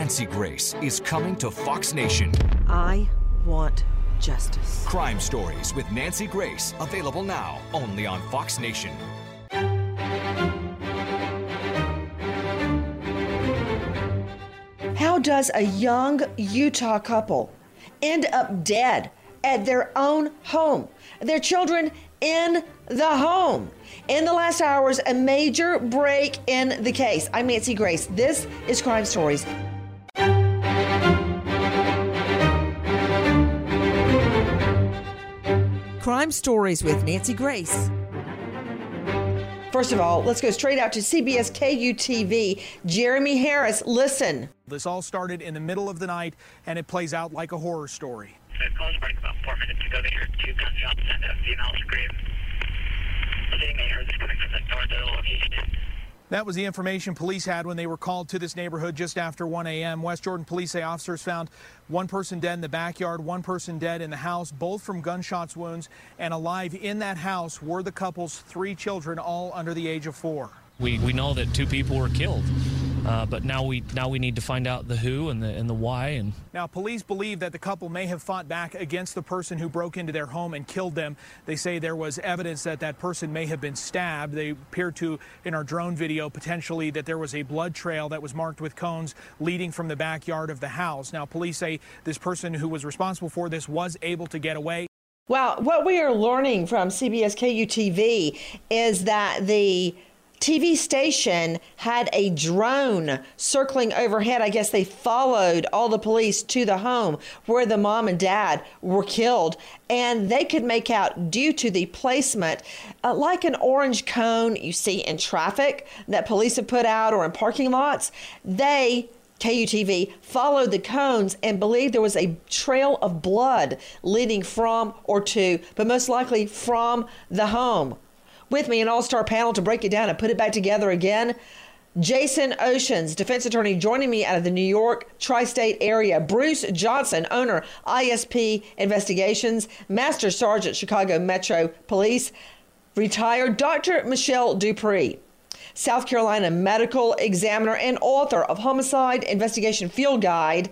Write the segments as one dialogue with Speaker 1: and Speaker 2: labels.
Speaker 1: Nancy Grace is coming to Fox Nation.
Speaker 2: I want justice.
Speaker 1: Crime Stories with Nancy Grace, available now only on Fox Nation.
Speaker 3: How does a young Utah couple end up dead at their own home? Their children in the home. In the last hours, a major break in the case. I'm Nancy Grace. This is Crime Stories.
Speaker 2: Crime Stories with Nancy Grace.
Speaker 3: First of all, let's go straight out to CBS KUTV. Jeremy Harris, listen.
Speaker 4: This all started in the middle of the night and it plays out like a horror story.
Speaker 5: So calls break about four minutes ago. They heard two gunshots and a female scream. I think they heard this coming from the north location.
Speaker 4: That was the information police had when they were called to this neighborhood just after 1 a.m. West Jordan police say officers found one person dead in the backyard, one person dead in the house, both from gunshots wounds, and alive in that house were the couple's three children, all under the age of four.
Speaker 6: We, we know that two people were killed, uh, but now we now we need to find out the who and the and the why. And
Speaker 4: now police believe that the couple may have fought back against the person who broke into their home and killed them. They say there was evidence that that person may have been stabbed. They appear to, in our drone video, potentially that there was a blood trail that was marked with cones leading from the backyard of the house. Now police say this person who was responsible for this was able to get away.
Speaker 3: Well, what we are learning from CBS KUTV is that the TV station had a drone circling overhead. I guess they followed all the police to the home where the mom and dad were killed. And they could make out, due to the placement, uh, like an orange cone you see in traffic that police have put out or in parking lots, they KUTV followed the cones and believed there was a trail of blood leading from or to, but most likely from the home with me, an all star panel to break it down and put it back together again. Jason Oshins, defense attorney, joining me out of the New York tri state area. Bruce Johnson, owner, ISP Investigations, Master Sergeant, Chicago Metro Police. Retired Dr. Michelle DuPre, South Carolina medical examiner and author of Homicide Investigation Field Guide.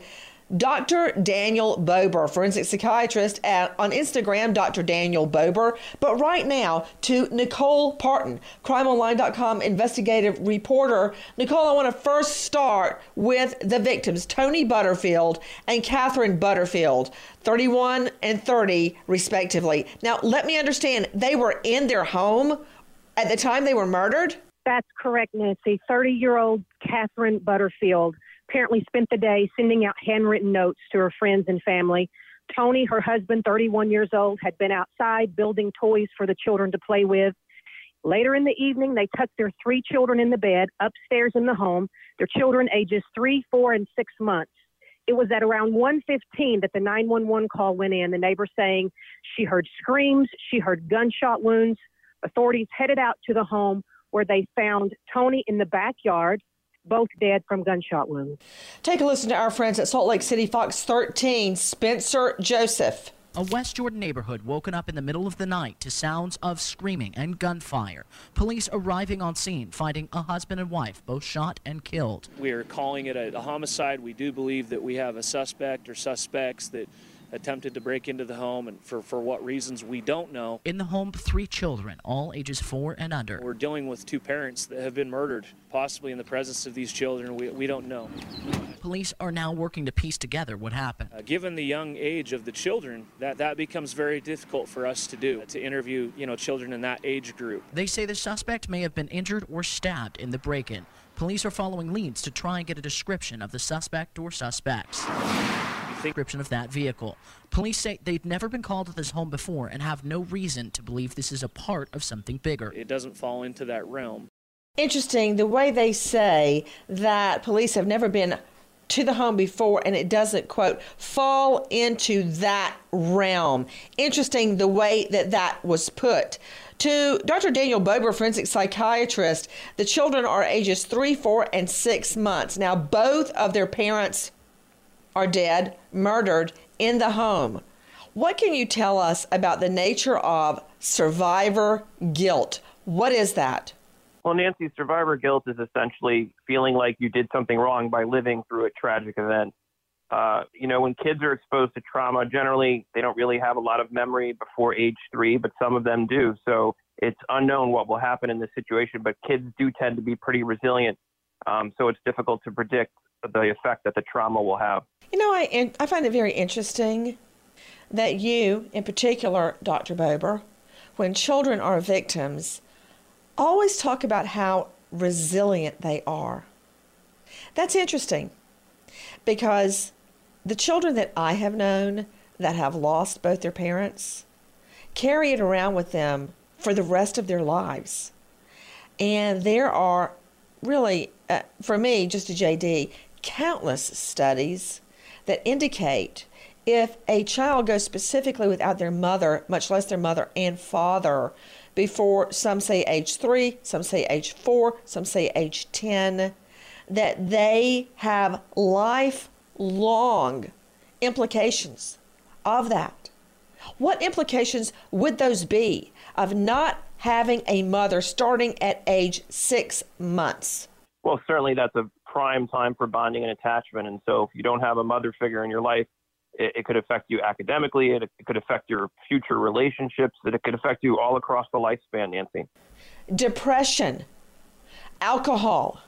Speaker 3: Dr. Daniel Bober, forensic psychiatrist at, on Instagram, Dr. Daniel Bober. But right now to Nicole Partin, crimeonline.com investigative reporter. Nicole, I want to first start with the victims, Tony Butterfield and Catherine Butterfield, 31 and 30, respectively. Now, let me understand, they were in their home at the time they were murdered?
Speaker 7: That's correct, Nancy. 30 year old Catherine Butterfield apparently spent the day sending out handwritten notes to her friends and family. Tony, her husband, 31 years old, had been outside building toys for the children to play with. Later in the evening, they tucked their three children in the bed upstairs in the home, their children ages three, four, and six months. It was at around 1:15 that the 911 call went in. The neighbor saying she heard screams, she heard gunshot wounds. Authorities headed out to the home where they found Tony in the backyard both dead from gunshot wounds.
Speaker 3: Take a listen to our friends at Salt Lake City Fox 13, Spencer Joseph.
Speaker 8: A West Jordan neighborhood woken up in the middle of the night to sounds of screaming and gunfire. Police arriving on scene, finding a husband and wife both shot and killed.
Speaker 9: We are calling it a, a homicide. We do believe that we have a suspect or suspects that attempted to break into the home, and for, for what reasons we don't know.
Speaker 8: In the home, three children, all ages four and under.
Speaker 9: We're dealing with two parents that have been murdered, possibly in the presence of these children. We, we don't know.
Speaker 8: Police are now working to piece together what happened.
Speaker 9: Uh, given the young age of the children, that, that becomes very difficult for us to do, to interview you know, children in that age group.
Speaker 8: They say the suspect may have been injured or stabbed in the break in. Police are following leads to try and get a description of the suspect or suspects description of that vehicle. Police say they've never been called to this home before and have no reason to believe this is a part of something bigger.
Speaker 9: It doesn't fall into that realm.
Speaker 3: Interesting the way they say that police have never been to the home before and it doesn't, quote, fall into that realm. Interesting the way that that was put. To Dr. Daniel Bober, forensic psychiatrist, the children are ages three, four, and six months. Now, both of their parents are dead, murdered in the home. What can you tell us about the nature of survivor guilt? What is that?
Speaker 10: Well, Nancy, survivor guilt is essentially feeling like you did something wrong by living through a tragic event. Uh, you know, when kids are exposed to trauma, generally they don't really have a lot of memory before age three, but some of them do. So it's unknown what will happen in this situation, but kids do tend to be pretty resilient. Um, so it's difficult to predict the effect that the trauma will have.
Speaker 3: You know, I, I find it very interesting that you, in particular, Dr. Bober, when children are victims, always talk about how resilient they are. That's interesting because the children that I have known that have lost both their parents carry it around with them for the rest of their lives. And there are really, uh, for me, just a JD, countless studies that indicate if a child goes specifically without their mother, much less their mother and father, before some say age three, some say age four, some say age 10, that they have lifelong implications of that. What implications would those be of not having a mother starting at age six months?
Speaker 10: Well, certainly that's a prime time for bonding and attachment. And so if you don't have a mother figure in your life, it, it could affect you academically, it, it could affect your future relationships, that it could affect you all across the lifespan, Nancy.
Speaker 3: Depression, alcohol,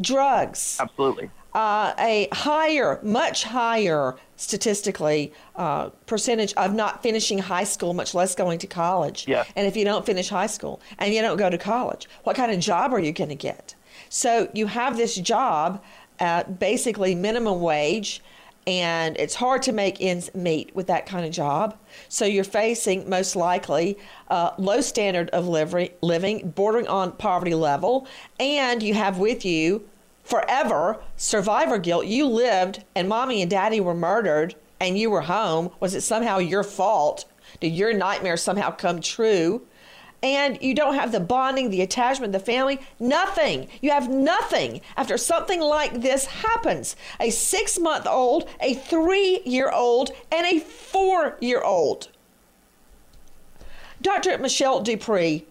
Speaker 3: drugs.
Speaker 10: Absolutely.
Speaker 3: Uh, a higher, much higher statistically uh, percentage of not finishing high school, much less going to college.
Speaker 10: Yeah.
Speaker 3: And if you don't finish high school and you don't go to college, what kind of job are you going to get? So you have this job at basically minimum wage, and it's hard to make ends meet with that kind of job. So you're facing most likely uh, low standard of living, bordering on poverty level, and you have with you forever survivor guilt. You lived, and mommy and daddy were murdered, and you were home. Was it somehow your fault? Did your nightmare somehow come true? And you don't have the bonding, the attachment, the family, nothing. You have nothing after something like this happens. A six month old, a three year old, and a four year old. Dr. Michelle DuPre,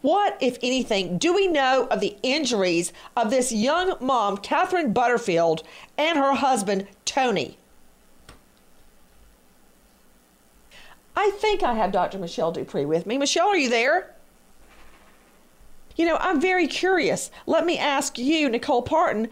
Speaker 3: what, if anything, do we know of the injuries of this young mom, Catherine Butterfield, and her husband, Tony? I think I have Dr. Michelle DuPre with me. Michelle, are you there? You know, I'm very curious. Let me ask you, Nicole Partin,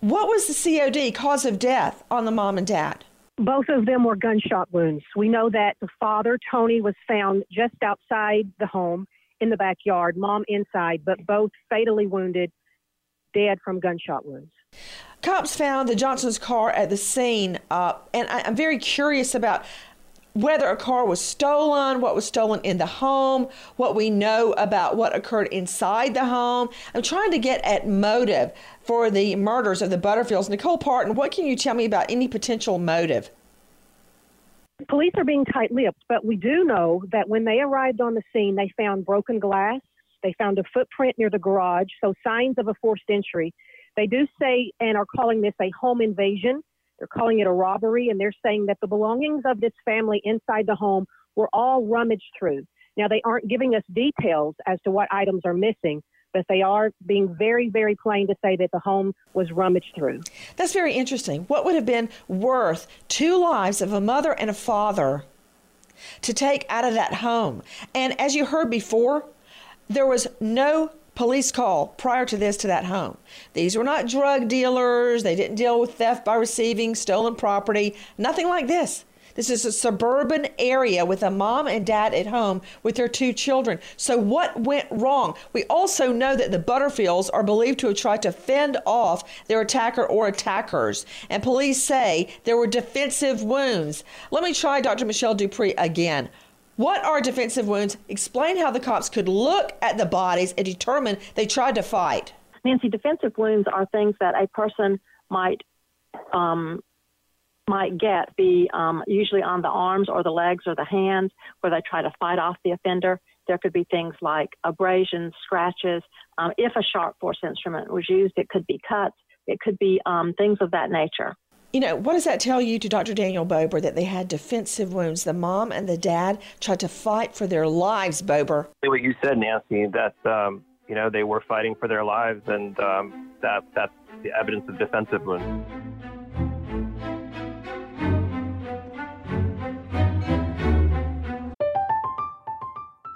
Speaker 3: what was the COD, cause of death, on the mom and dad?
Speaker 7: Both of them were gunshot wounds. We know that the father, Tony, was found just outside the home in the backyard, mom inside, but both fatally wounded, dead from gunshot wounds.
Speaker 3: Cops found the Johnson's car at the scene, uh, and I, am very curious about whether a car was stolen, what was stolen in the home, what we know about what occurred inside the home. I'm trying to get at motive for the murders of the Butterfields. Nicole Partin, what can you tell me about any potential motive?
Speaker 7: Police are being tight lipped, but we do know that when they arrived on the scene, they found broken glass. They found a footprint near the garage, so signs of a forced entry. They do say and are calling this a home invasion. They're calling it a robbery, and they're saying that the belongings of this family inside the home were all rummaged through. Now, they aren't giving us details as to what items are missing, but they are being very, very plain to say that the home was rummaged through.
Speaker 3: That's very interesting. What would have been worth two lives of a mother and a father to take out of that home? And as you heard before, there was no police call prior to this to that home. These were not drug dealers. They didn't deal with theft by receiving stolen property. Nothing like this. This is a suburban area with a mom and dad at home with their two children. So, what went wrong? We also know that the Butterfields are believed to have tried to fend off their attacker or attackers. And police say there were defensive wounds. Let me try Dr. Michelle DuPre again. What are defensive wounds? Explain how the cops could look at the bodies and determine they tried to fight.
Speaker 11: Nancy, defensive wounds are things that a person might um, might get be um, usually on the arms or the legs or the hands where they try to fight off the offender. There could be things like abrasions, scratches. Um, if a sharp force instrument was used, it could be cuts. It could be um, things of that nature.
Speaker 3: You know, what does that tell you to Dr. Daniel Bober that they had defensive wounds? The mom and the dad tried to fight for their lives, Bober.
Speaker 10: What you said, Nancy, that, um, you know, they were fighting for their lives, and um, that that's the evidence of defensive wounds.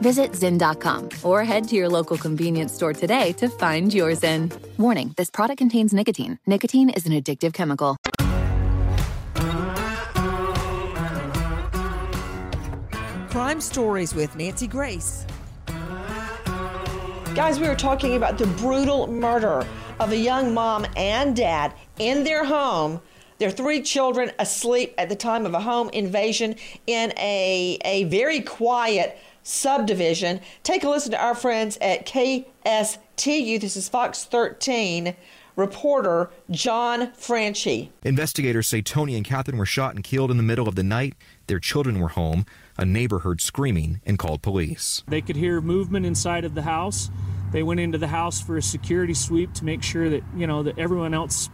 Speaker 12: Visit Zyn.com or head to your local convenience store today to find your Zyn. Warning this product contains nicotine. Nicotine is an addictive chemical.
Speaker 2: Crime Stories with Nancy Grace.
Speaker 3: Guys, we were talking about the brutal murder of a young mom and dad in their home. Their three children asleep at the time of a home invasion in a, a very quiet subdivision. Take a listen to our friends at KSTU. This is Fox 13 reporter John Franchi.
Speaker 13: Investigators say Tony and Catherine were shot and killed in the middle of the night. Their children were home. A neighbor heard screaming and called police.
Speaker 9: They could hear movement inside of the house. They went into the house for a security sweep to make sure that, you know, that everyone else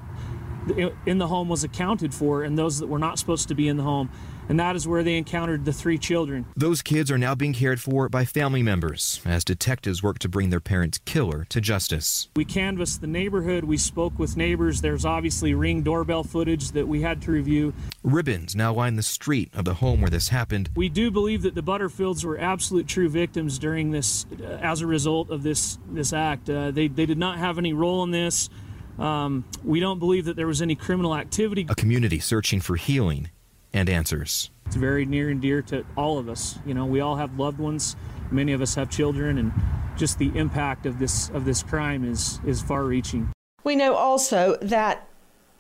Speaker 9: in the home was accounted for and those that were not supposed to be in the home and that is where they encountered the three children.
Speaker 13: Those kids are now being cared for by family members as detectives work to bring their parents' killer to justice.
Speaker 9: We canvassed the neighborhood, we spoke with neighbors. There's obviously ring doorbell footage that we had to review.
Speaker 13: Ribbons now line the street of the home where this happened.
Speaker 9: We do believe that the Butterfields were absolute true victims during this uh, as a result of this this act. Uh, they they did not have any role in this. Um, we don't believe that there was any criminal activity.
Speaker 13: A community searching for healing and answers.
Speaker 9: It's very near and dear to all of us. You know, we all have loved ones. Many of us have children, and just the impact of this of this crime is is far-reaching.
Speaker 3: We know also that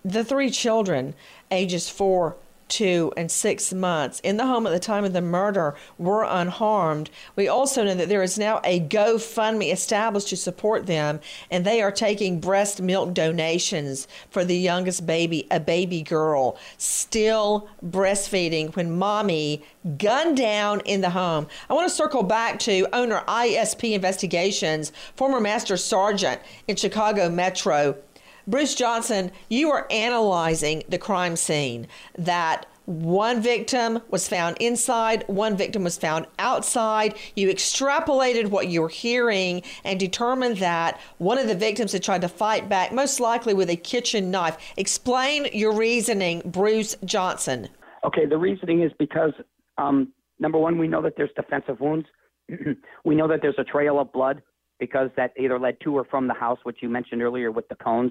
Speaker 3: the three children, ages four, two, and six months in the home at the time of the murder were unharmed. We also know that there is now a GoFundMe established to support them, and they are taking breast milk donations for the youngest baby, a baby girl, still breastfeeding when mommy gunned down in the home. I want to circle back to owner ISP Investigations, former Master Sergeant in Chicago Metro. Bruce Johnson, you are analyzing the crime scene that one victim was found inside, one victim was found outside. You extrapolated what you were hearing and determined that one of the victims had tried to fight back, most likely with a kitchen knife. Explain your reasoning, Bruce Johnson.
Speaker 14: Okay, the reasoning is because um, number one, we know that there's defensive wounds. we know that there's a trail of blood because that either led to or from the house, which you mentioned earlier with the cones.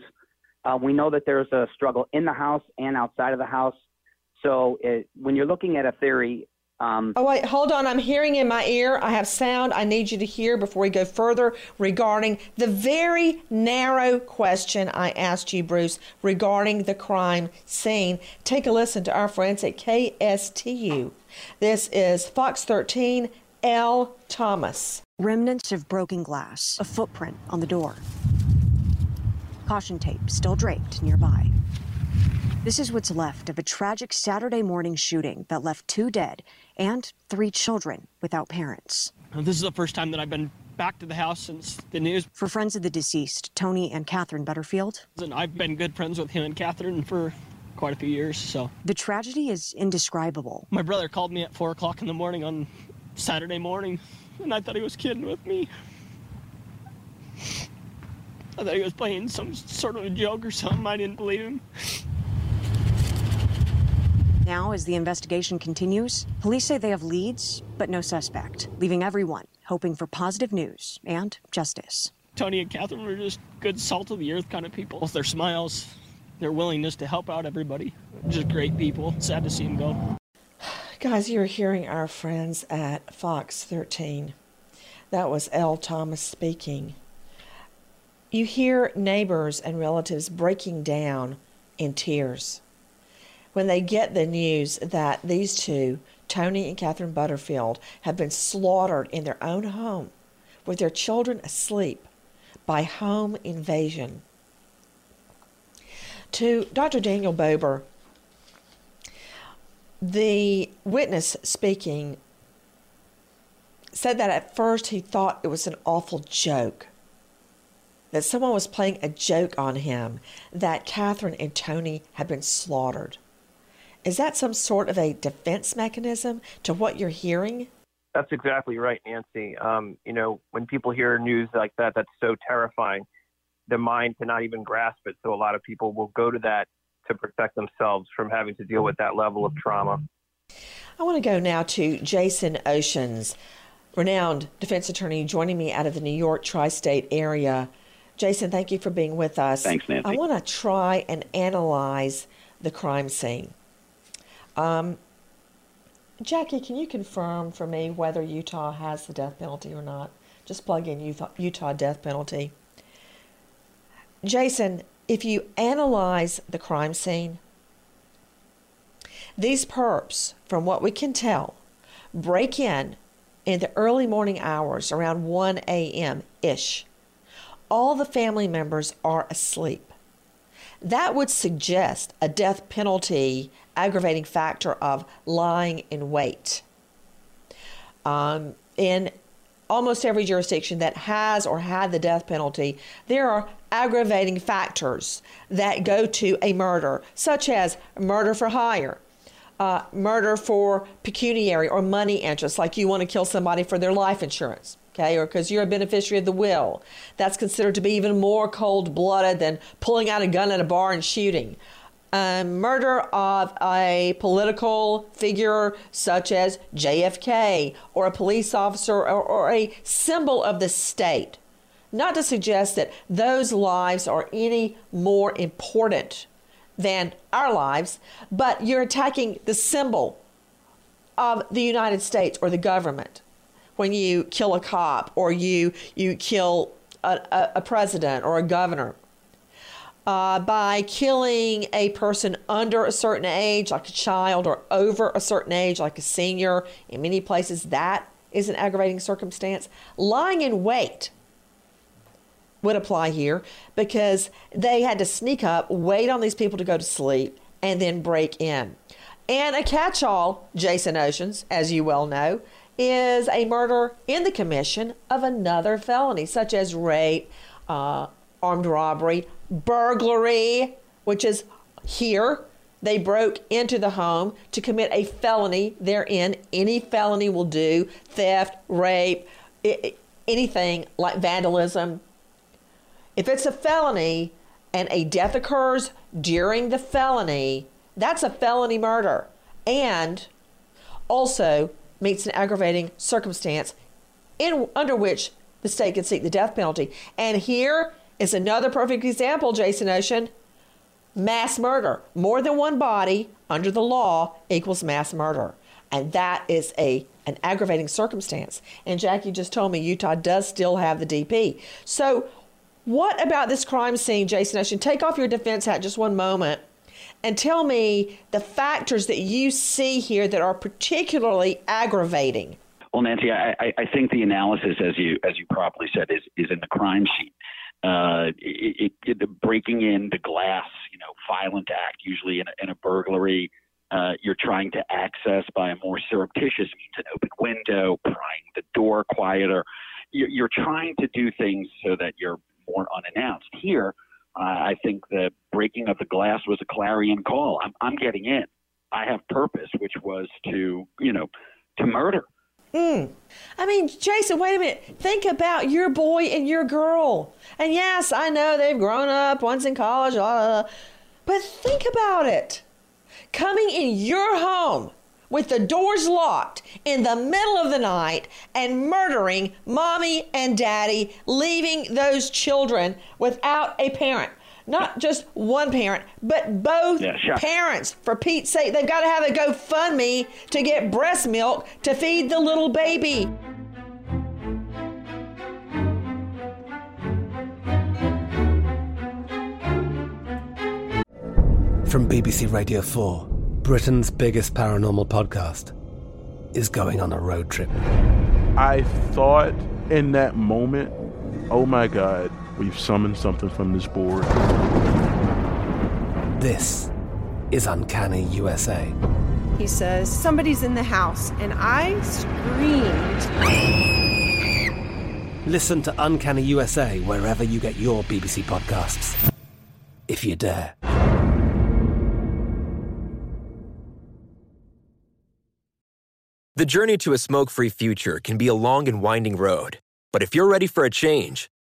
Speaker 14: Uh, we know that there's a struggle in the house and outside of the house. So it, when you're looking at a theory, um,
Speaker 3: oh, wait, hold on. I'm hearing in my ear. I have sound I need you to hear before we go further regarding the very narrow question I asked you, Bruce, regarding the crime scene. Take a listen to our friends at KSTU. This is Fox 13, L. Thomas.
Speaker 15: Remnants of broken glass, a footprint on the door. Caution tape still draped nearby. This is what's left of a tragic Saturday morning shooting that left two dead and three children without parents.
Speaker 16: This is the first time that I've been back to the house since the news.
Speaker 15: For friends of the deceased, Tony and Catherine Butterfield,
Speaker 16: And I've been good friends with him and Catherine for quite a few years, so.
Speaker 15: the tragedy is indescribable.
Speaker 16: My brother called me at 4 o'clock in the morning on Saturday morning, and I thought he was kidding with me. I thought he was playing some sort of a joke or something. I didn't believe him.
Speaker 15: Now, as the investigation continues, police say they have leads, but no suspect, leaving everyone hoping for positive news and justice.
Speaker 16: Tony and Catherine were just good salt of the earth kind of people. With their smiles, their willingness to help out everybody. Just great people. Sad to see them go.
Speaker 3: Guys, you're hearing our friends at Fox 13. That was L. Thomas speaking. You hear neighbors and relatives breaking down in tears when they get the news that these two, Tony and Catherine Butterfield, have been slaughtered in their own home with their children asleep by home invasion. To Dr. Daniel Bober, the witness speaking said that at first he thought it was an awful joke. That someone was playing a joke on him, that Catherine and Tony had been slaughtered. Is that some sort of a defense mechanism to what you're hearing?
Speaker 10: That's exactly right, Nancy. Um, you know, when people hear news like that, that's so terrifying. The mind cannot even grasp it. So a lot of people will go to that to protect themselves from having to deal with that level of trauma.
Speaker 3: I want to go now to Jason Oshins, renowned defense attorney joining me out of the New York tri state area. Jason, thank you for being with us.
Speaker 17: Thanks, Nancy.
Speaker 3: I want to try and analyze the crime scene. Um, Jackie, can you confirm for me whether Utah has the death penalty or not? Just plug in Utah, Utah death penalty. Jason, if you analyze the crime scene, these perps, from what we can tell, break in in the early morning hours around 1 a.m. ish. All the family members are asleep. That would suggest a death penalty aggravating factor of lying in wait. Um, in almost every jurisdiction that has or had the death penalty, there are aggravating factors that go to a murder, such as murder for hire, uh, murder for pecuniary or money interest, like you want to kill somebody for their life insurance, okay, or because you're a beneficiary of the will. That's considered to be even more cold blooded than pulling out a gun at a bar and shooting. Um, murder of a political figure such as JFK or a police officer or, or a symbol of the state. Not to suggest that those lives are any more important than our lives, but you're attacking the symbol of the United States or the government when you kill a cop or you you kill a, a, a president or a governor. Uh, by killing a person under a certain age, like a child, or over a certain age, like a senior. In many places, that is an aggravating circumstance. Lying in wait would apply here because they had to sneak up, wait on these people to go to sleep, and then break in. And a catch all, Jason Oshins, as you well know, is a murder in the commission of another felony, such as rape, uh, armed robbery, burglary, which is here. They broke into the home to commit a felony therein. Any felony will do theft, rape, anything like vandalism. If it's a felony and a death occurs during the felony, that's a felony murder and also meets an aggravating circumstance in under which the state can seek the death penalty. And here is another perfect example, Jason Oshin. Mass murder. More than one body under the law equals mass murder. And that is a an aggravating circumstance. And Jackie just told me Utah does still have the DP. So what about this crime scene, Jason Oshin? Take off your defense hat just one moment and tell me the factors that you see here that are particularly aggravating.
Speaker 17: Well, Nancy, I, I think the analysis, as you as you properly said, is is in the crime scene. Uh, it, it, breaking in the glass, you know, violent act, usually in a, in a burglary, uh, you're trying to access by a more surreptitious means, an open window, prying the door quieter. You're, you're trying to do things so that you're more unannounced. Here, uh, I think the breaking of the glass was a clarion call. I'm, I'm getting in. I have purpose, which was to, you know, to murder.
Speaker 3: Mm. I mean, Jason, wait a minute. Think about your boy and your girl. And yes, I know they've grown up, one's in college, blah, blah, blah. but think about it. Coming in your home with the doors locked in the middle of the night and murdering mommy and daddy, leaving those children without a parent. Not just one parent, but both yeah, sure. parents. For Pete's sake, they've got to have a GoFundMe to get breast milk to feed the little baby.
Speaker 18: From BBC Radio 4. Britain's biggest paranormal podcast is going on a road trip.
Speaker 19: I thought in that moment, oh my God, we've summoned something from this board.
Speaker 18: This is Uncanny USA.
Speaker 20: He says, Somebody's in the house, and I screamed.
Speaker 18: Listen to Uncanny USA wherever you get your BBC podcasts, if you dare.
Speaker 21: The journey to a smoke free future can be a long and winding road, but if you're ready for a change,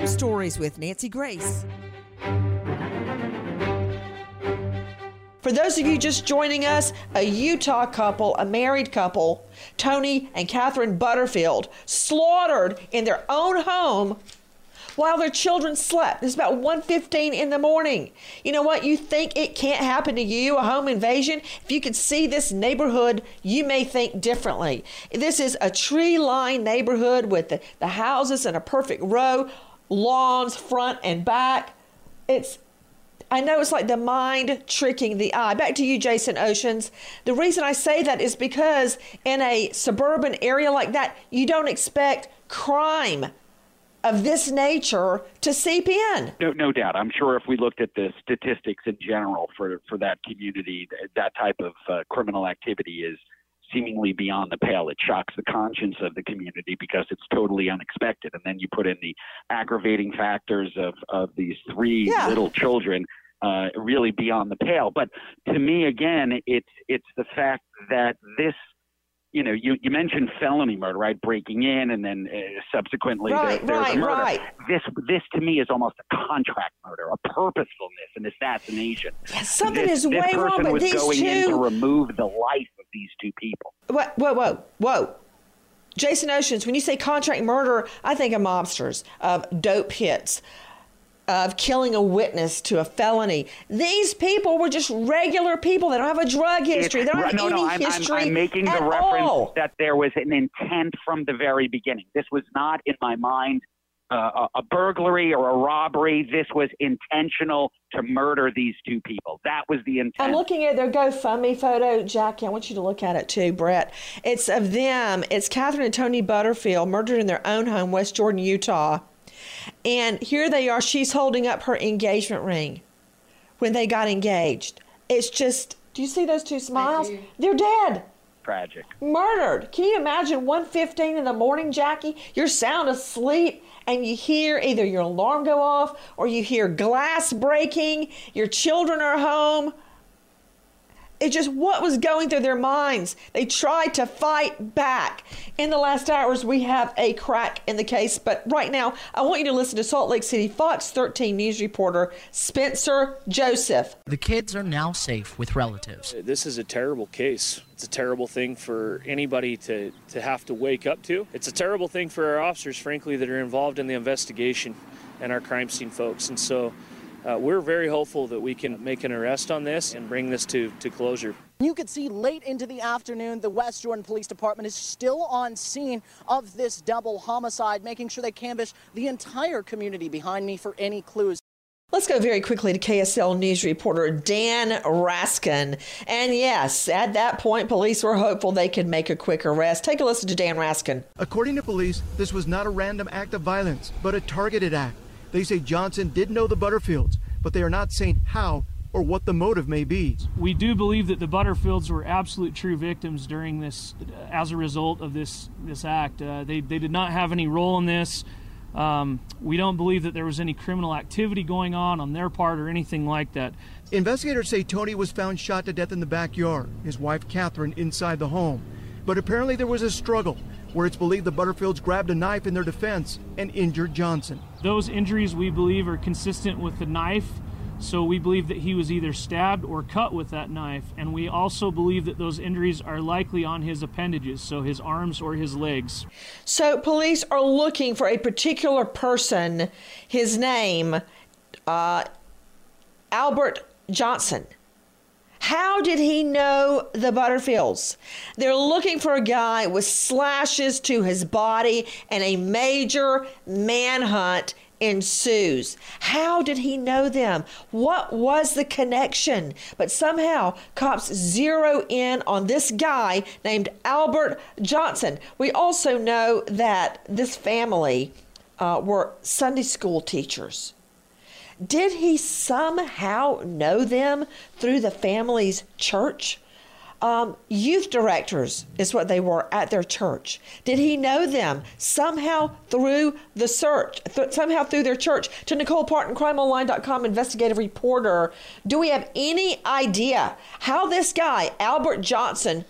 Speaker 2: Crime Stories with Nancy Grace.
Speaker 3: For those of you just joining us, a Utah couple, a married couple, Tony and Catherine Butterfield, slaughtered in their own home while their children slept. It's about 1.15 in the morning. You know what? You think it can't happen to you, a home invasion? If you could see this neighborhood, you may think differently. This is a tree-lined neighborhood with the, the houses in a perfect row lawns front and back. It's I know it's like the mind tricking the eye. Back to you, Jason Oshins. The reason I say that is because in a suburban area like that, you don't expect crime of this nature to seep in.
Speaker 17: No, no doubt. I'm sure if we looked at the statistics in general for for that community, that type of uh, criminal activity is seemingly beyond the pale. It shocks the conscience of the community because it's totally unexpected. And then you put in the aggravating factors of of these three
Speaker 3: Yeah.
Speaker 17: little children. Uh, really beyond the pale, but to me, again, it's it's the fact that this you know, you, you mentioned felony murder, right? Breaking in and then uh, subsequently there-
Speaker 3: Right,
Speaker 17: there's
Speaker 3: right, right.
Speaker 17: This, this to me is almost a contract murder, a purposefulness, an assassination.
Speaker 3: something
Speaker 17: this,
Speaker 3: is
Speaker 17: this
Speaker 3: way wrong,
Speaker 17: person
Speaker 3: but
Speaker 17: was
Speaker 3: these
Speaker 17: going in to remove the life of these two people.
Speaker 3: Whoa, whoa, whoa, whoa. Jason Oshins, when you say contract murder, I think of mobsters, of dope hits, of killing a witness to a felony. These people were just regular people. They don't have a drug history. They don't have
Speaker 17: no,
Speaker 3: any
Speaker 17: no, I'm, I'm-
Speaker 3: history
Speaker 17: I'm, making the reference
Speaker 3: all.
Speaker 17: that there was an intent from the very beginning. This was not in my mind uh, a, a burglary or a robbery. This was intentional to murder these two people. That was the intent.
Speaker 3: I'm looking at their GoFundMe photo, Jackie. I want you to look at it too, Brett. It's of them. It's Catherine and Tony Butterfield murdered in their own home, West Jordan, Utah. And here they are. She's holding up her engagement ring when they got engaged. It's just, do you see those two smiles? They're dead.
Speaker 17: Tragic.
Speaker 3: Murdered. Can you imagine 1.15 in the morning, Jackie? You're sound asleep and you hear either your alarm go off or you hear glass breaking, your children are home. It's just what was going through their minds. They tried to fight back. In the last hours, we have a crack in the case, but right now, I want you to listen to Salt Lake City Fox 13 news reporter Spencer Joseph.
Speaker 8: The kids are now safe with relatives.
Speaker 9: This is a terrible case. It's a terrible thing for anybody to, to have to wake up to. It's a terrible thing for our officers, frankly, that are involved in the investigation and our crime scene folks. And so uh, we're very hopeful that we can make an arrest on this and bring this to, to closure.
Speaker 22: You could see late into the afternoon, the West Jordan Police Department is still on scene of this double homicide, making sure they canvass the entire community behind me for any clues.
Speaker 3: Let's go very quickly to KSL News reporter Dan Rascon. And yes, at that point, police were hopeful they could make a quick arrest. Take a listen to Dan Rascon.
Speaker 23: According to police, this was not a random act of violence, but a targeted act. They say Johnson did know the Butterfields, but they are not saying how or what the motive may be.
Speaker 9: We do believe that the Butterfields were absolute true victims during this, as a result of this this act. Uh, they they did not have any role in this. Um, we don't believe that there was any criminal activity going on on their part or anything like that.
Speaker 23: Investigators say Tony was found shot to death in the backyard, his wife Catherine inside the home. But apparently there was a struggle where it's believed the Butterfields grabbed a knife in their defense and injured Johnson.
Speaker 9: Those injuries we believe are consistent with the knife, so we believe that he was either stabbed or cut with that knife, and we also believe that those injuries are likely on his appendages, so his arms or his legs.
Speaker 3: So, police are looking for a particular person, his name, uh, Albert Johnson. How did he know the Butterfields? They're looking for a guy with slashes to his body, and a major manhunt ensues. How did he know them? What was the connection? But somehow, cops zero in on this guy named Albert Johnson. We also know that this family uh, were Sunday school teachers. Did he somehow know them through the family's church? Um, youth directors is what they were at their church. Did he know them somehow through the search, th- somehow through their church? To Nicole Partin, crimeonline.com investigative reporter, do we have any idea how this guy, Albert Johnson,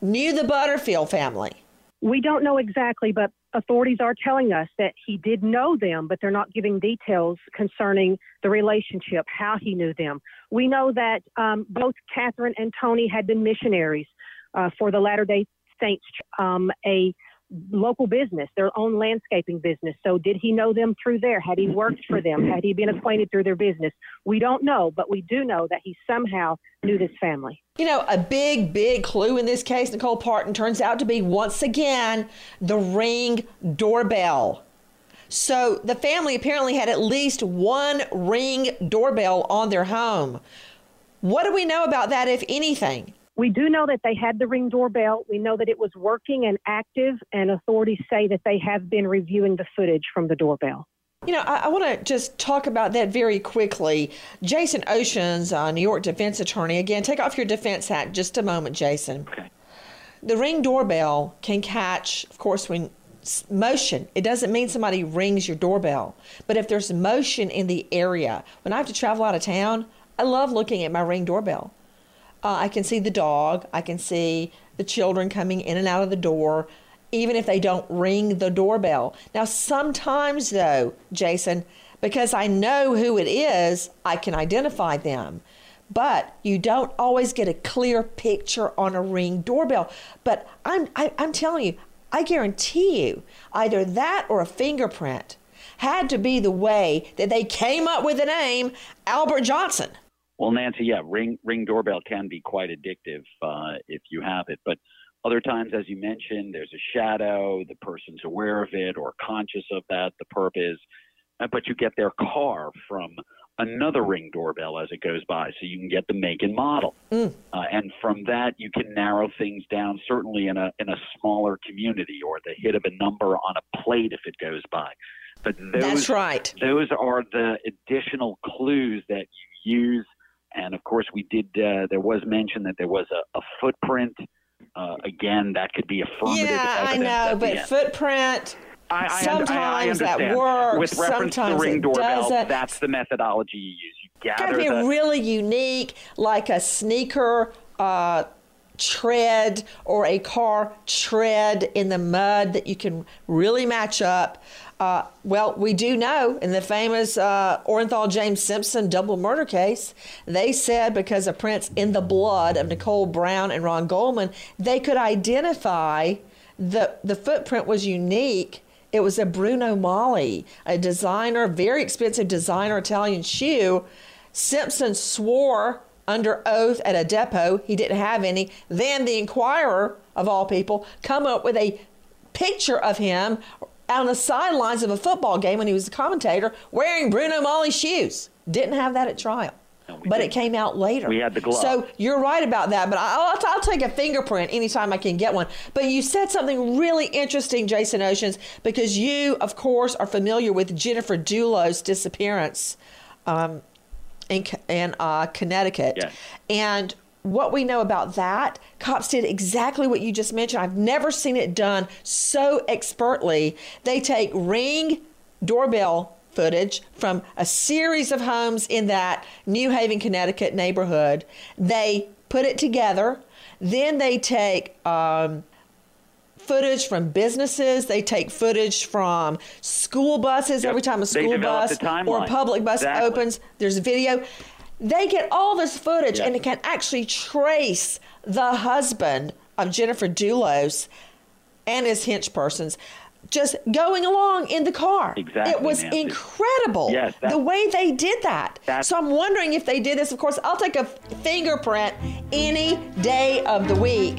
Speaker 3: knew the Butterfield family?
Speaker 7: We don't know exactly, but authorities are telling us that he did know them, but they're not giving details concerning the relationship, how he knew them. We know that um, both Catherine and Tony had been missionaries uh, for the Latter day Saints, um, a local business, their own landscaping business. So, did he know them through there? Had he worked for them? Had he been acquainted through their business? We don't know, but we do know that he somehow knew this family.
Speaker 3: You know, a big, big clue in this case, Nicole Partin, turns out to be once again the ring doorbell. So the family apparently had at least one ring doorbell on their home. What do we know about that, if anything?
Speaker 7: We do know that they had the ring doorbell. We know that it was working and active, and authorities say that they have been reviewing the footage from the doorbell.
Speaker 3: You know, I, I want to just talk about that very quickly. Jason Oshins, uh, New York defense attorney. Again, take off your defense hat just a moment, Jason.
Speaker 17: Okay.
Speaker 3: The ring doorbell can catch, of course, when motion. It doesn't mean somebody rings your doorbell, but if there's motion in the area, when I have to travel out of town, I love looking at my ring doorbell. Uh, I can see the dog. I can see the children coming in and out of the door, even if they don't ring the doorbell. Now, sometimes, though, Jason, because I know who it is, I can identify them. But you don't always get a clear picture on a ring doorbell. But I'm, I, I'm telling you, I guarantee you, either that or a fingerprint had to be the way that they came up with the name Albert Johnson.
Speaker 17: Well, Nancy, yeah, ring ring doorbell can be quite addictive uh, if you have it, but other times, as you mentioned, there's a shadow. The person's aware of it or conscious of that. The perp is, uh, but you get their car from another ring doorbell as it goes by, so you can get the make and model, uh, and from that you can narrow things down. Certainly in a in a smaller community, or the hit of a number on a plate if it goes by. But those,
Speaker 3: That's right.
Speaker 17: Those are the additional clues that you use. And of course, we did. Uh, there was mention that there was a, a footprint. Uh, again, that could be affirmative.
Speaker 3: Yeah, I know, but footprint.
Speaker 17: I, I,
Speaker 3: sometimes
Speaker 17: I,
Speaker 3: that works.
Speaker 17: With reference
Speaker 3: sometimes
Speaker 17: to ring doorbell,
Speaker 3: doesn't.
Speaker 17: that's the methodology you use. You gather.
Speaker 3: Got to be
Speaker 17: the.
Speaker 3: really unique, like a sneaker uh, tread or a car tread in the mud that you can really match up. Uh, well, we do know in the famous uh, Orenthal James Simpson double murder case, they said because of prints in the blood of Nicole Brown and Ron Goldman, they could identify the the footprint was unique. It was a Bruno Magli, a designer, very expensive designer Italian shoe. Simpson swore under oath at a depot he didn't have any. Then the Inquirer, of all people, come up with a picture of him on the sidelines of a football game when he was a commentator wearing Bruno Magli shoes. Didn't have that at trial. But it came out later.
Speaker 17: We had the glove.
Speaker 3: So you're right about that. But I'll, I'll, I'll take a fingerprint anytime I can get one. But you said something really interesting, Jason Oshins, because you, of course, are familiar with Jennifer Dulos' disappearance um, in, in uh, Connecticut. And what we know about that, cops did exactly what you just mentioned. I've never seen it done so expertly. They take ring doorbell footage from a series of homes in that New Haven, Connecticut neighborhood. They put it together. Then they take um, footage from businesses. They take footage from school buses.
Speaker 17: Yep.
Speaker 3: Every time a school bus
Speaker 17: a
Speaker 3: or a public bus
Speaker 17: Exactly.
Speaker 3: opens, there's video. They get all this footage
Speaker 17: Yes.
Speaker 3: and it can actually trace the husband of Jennifer Dulos and his hench persons just going along in the car.
Speaker 17: Exactly,
Speaker 3: It was
Speaker 17: Nancy.
Speaker 3: incredible
Speaker 17: Yes,
Speaker 3: the way they did that. So I'm wondering if they did this. Of course, I'll take a fingerprint any day of the week.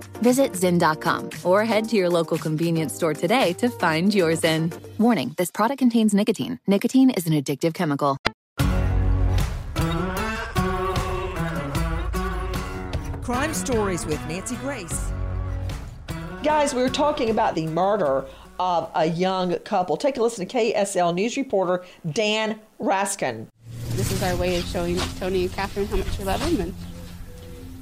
Speaker 12: Visit Zyn.com or head to your local convenience store today to find your Zyn. Warning this product contains nicotine. Nicotine is an addictive chemical.
Speaker 2: Crime Stories with Nancy Grace.
Speaker 3: Guys, we were talking about the murder of a young couple. Take a listen to KSL News reporter Dan Rascon.
Speaker 24: This is our way of showing Tony and Catherine how much we love them and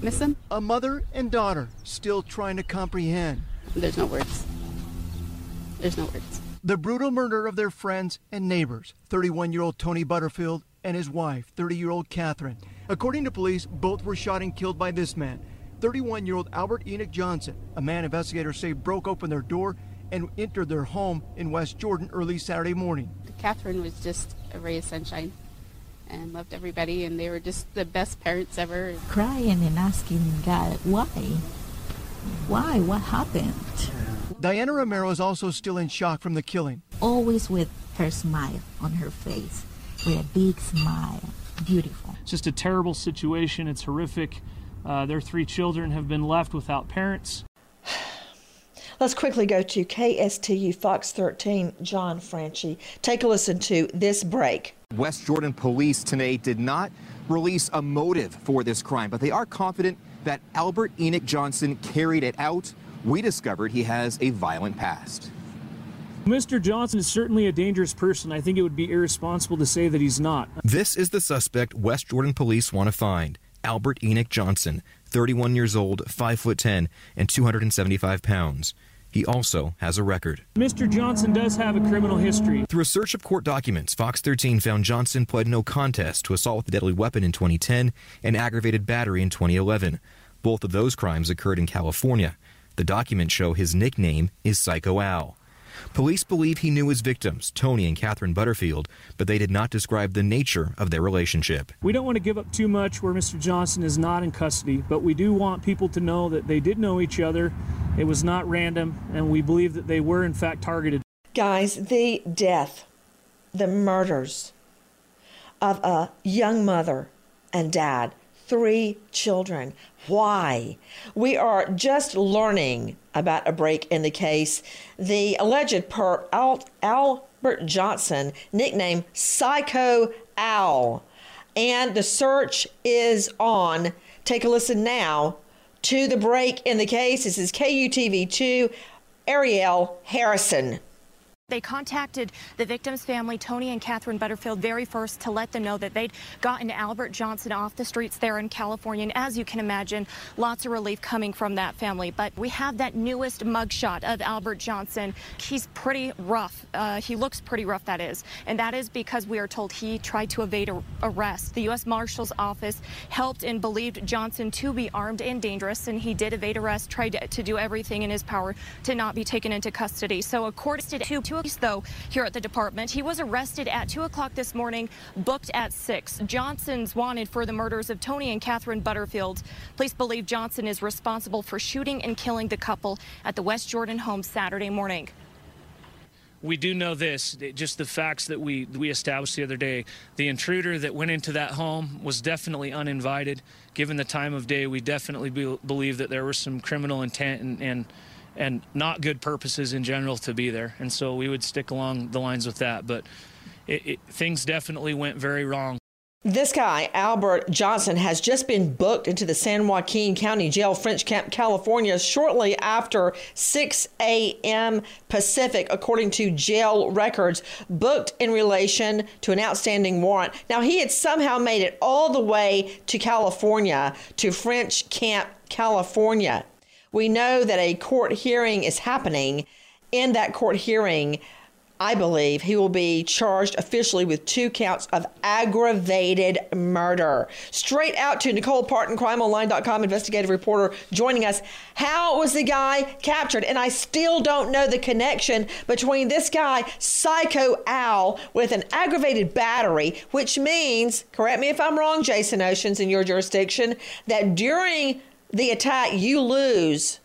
Speaker 24: miss.
Speaker 23: A mother and daughter still trying to comprehend.
Speaker 24: There's no words. There's no words.
Speaker 23: The brutal murder of their friends and neighbors 31 year old Tony Butterfield and his wife, 30 year old Catherine. According to police, both were shot and killed by this man, 31 year old Albert Enoch Johnson, a man investigators say broke open their door and entered their home in West Jordan early Saturday morning.
Speaker 24: Catherine was just a ray of sunshine and loved everybody, and they were just the best parents ever.
Speaker 25: Crying and asking God, why? Why? What happened?
Speaker 23: Diana Romero is also still in shock from the killing.
Speaker 25: Always with her smile on her face, with a big smile. Beautiful.
Speaker 9: It's just a terrible situation. It's horrific. Uh, their three children have been left without parents.
Speaker 3: Let's quickly go to KSTU Fox 13, John Franchi. Take a listen to this break.
Speaker 13: West Jordan police today did not release a motive for this crime, but they are confident that Albert Enoch Johnson carried it out. We discovered he has a violent past.
Speaker 9: Mr. Johnson is certainly a dangerous person. I think it would be irresponsible to say that he's not.
Speaker 13: This is the suspect West Jordan police want to find. Albert Enoch Johnson, 31 years old, 5 foot 10, and 275 pounds. He also has a record.
Speaker 9: Mr. Johnson does have a criminal history.
Speaker 13: Through a search of court documents, Fox 13 found Johnson pled no contest to assault with a deadly weapon in 2010 and aggravated battery in 2011. Both of those crimes occurred in California. The documents show his nickname is Psycho Al. Police believe he knew his victims, Tony and Catherine Butterfield, but they did not describe the nature of their relationship.
Speaker 9: We don't want to give up too much where Mr. Johnson is not in custody, but we do want people to know that they did know each other. It was not random, and we believe that they were, in fact, targeted.
Speaker 3: Guys, the death, the murders of a young mother and dad, three children. Why? We are just learning about a break in the case. The alleged perp, Al- Albert Johnson, nicknamed Psycho Al. And the search is on. Take a listen now to the break in the case. This is KUTV2, Ariel Harrison.
Speaker 26: They contacted the victim's family, Tony and Catherine Butterfield, very first to let them know that they'd gotten Albert Johnson off the streets there in California. And as you can imagine, lots of relief coming from that family. But we have that newest mugshot of Albert Johnson. He's pretty rough. Uh, he looks pretty rough, that is. And that is because we are told he tried to evade arrest. The U.S. Marshal's Office helped and believed Johnson to be armed and dangerous, and he did evade arrest, tried to, do everything in his power to not be taken into custody. So according to two though, here at the department. He was arrested at 2 o'clock this morning, booked at 6. Johnson's wanted for the murders of Tony and Catherine Butterfield. Police believe Johnson is responsible for shooting and killing the couple at the West Jordan home Saturday morning.
Speaker 9: We do know this, just the facts that we, we established the other day. The intruder that went into that home was definitely uninvited. Given the time of day, we definitely be, believe that there was some criminal intent and, and and not good purposes in general to be there. And so we would stick along the lines with that. But it, it, things definitely went very wrong.
Speaker 3: This guy, Albert Johnson, has just been booked into the San Joaquin County Jail, French Camp, California, shortly after 6 a.m. Pacific, according to jail records, booked in relation to an outstanding warrant. Now, he had somehow made it all the way to California, to French Camp, California. We know that a court hearing is happening. In that court hearing, I believe he will be charged officially with two counts of aggravated murder. Straight out to Nicole Partin, crimeonline.com investigative reporter, joining us. How was the guy captured? And I still don't know the connection between this guy, Psycho Al, with an aggravated battery, which means, correct me if I'm wrong, Jason Oshins, in your jurisdiction, that during the attack, you lose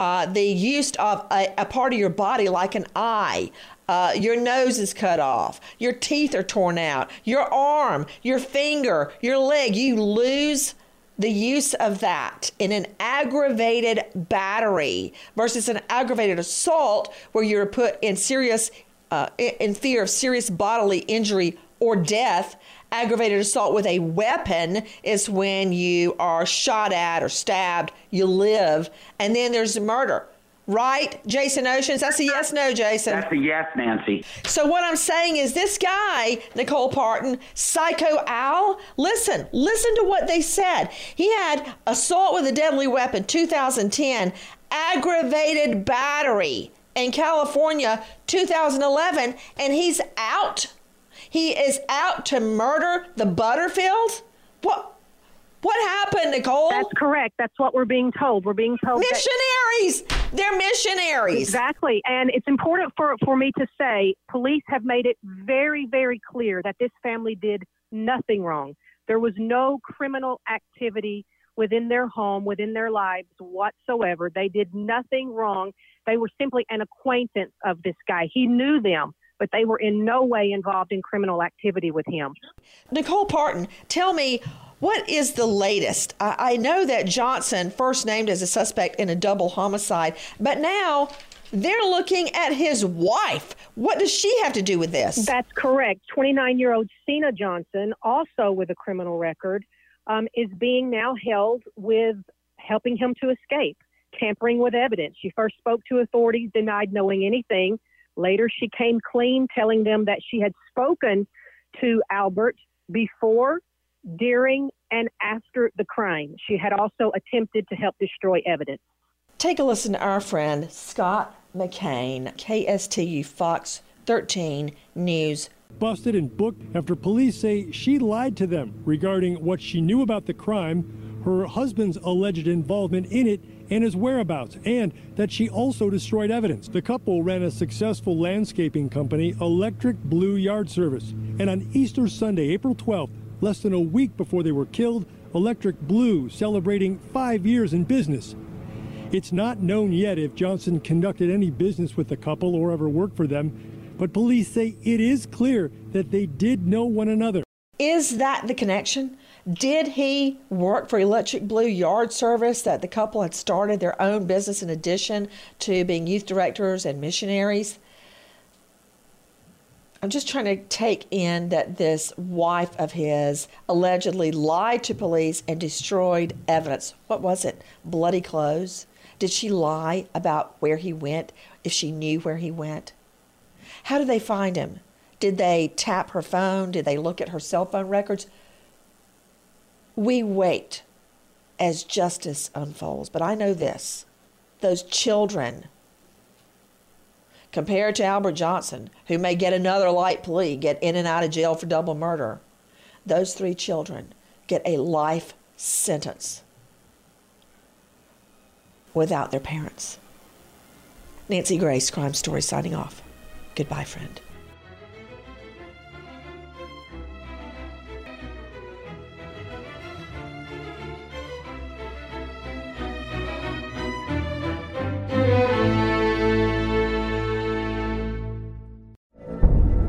Speaker 3: uh, the use of a, a, part of your body, like an eye. Uh, your nose is cut off. Your teeth are torn out. Your arm, your finger, your leg. You lose the use of that in an aggravated battery versus an aggravated assault where you're put in serious uh, in fear of serious bodily injury or death aggravated assault with a weapon is when you are shot at or stabbed you live and then there's murder Right, Jason Oshins? That's a yes, no, Jason.
Speaker 17: That's a yes, Nancy.
Speaker 3: So what I'm saying is this guy, Nicole Partin, Psycho Al, listen, listen to what they said. He had assault with a deadly weapon, 2010, aggravated battery in California, 2011, and he's out. He is out to murder the Butterfields? What? What happened, Nicole?
Speaker 7: That's correct. That's what we're being told. We're being told
Speaker 3: missionaries. That- They're missionaries.
Speaker 7: Exactly. And it's important for, for me to say police have made it very, very clear that this family did nothing wrong. There was no criminal activity within their home, within their lives whatsoever. They did nothing wrong. They were simply an acquaintance of this guy. He knew them but they were in no way involved in criminal activity with him.
Speaker 3: Nicole Partin, tell me what is the latest? I, I know that Johnson first named as a suspect in a double homicide, but now they're looking at his wife. What does she have to do with this?
Speaker 7: That's correct. 29 year old Cena Johnson, also with a criminal record, um, is being now held with helping him to escape, tampering with evidence. She first spoke to authorities, denied knowing anything. Later, she came clean, telling them that she had spoken to Albert before during and after the crime. She had also attempted to help destroy evidence.
Speaker 3: Take a listen to our friend Scott McCain, KSTU Fox 13 News.
Speaker 27: Busted and booked after police say she lied to them regarding what she knew about the crime, her husband's alleged involvement in it, and his whereabouts, and that she also destroyed evidence. The couple ran a successful landscaping company, Electric Blue Yard Service, and on Easter Sunday, April 12th, Less than a week before they were killed, Electric Blue celebrating five years in business. It's not known yet if Johnson conducted any business with the couple or ever worked for them, but police say it is clear that they did know one another.
Speaker 3: Is that the connection? Did he work for Electric Blue Yard Service that the couple had started their own business in addition to being youth directors and missionaries? I'm just trying to take in that this wife of his allegedly lied to police and destroyed evidence. What was it? Bloody clothes? Did she lie about where he went if she knew where he went? How did they find him? Did they tap her phone? Did they look at her cell phone records? We wait as justice unfolds. But I know this those children compared to Albert Johnson, who may get another light plea, get in and out of jail for double murder, those three children get a life sentence without their parents. Nancy Grace, Crime Story, signing off. Goodbye, friend.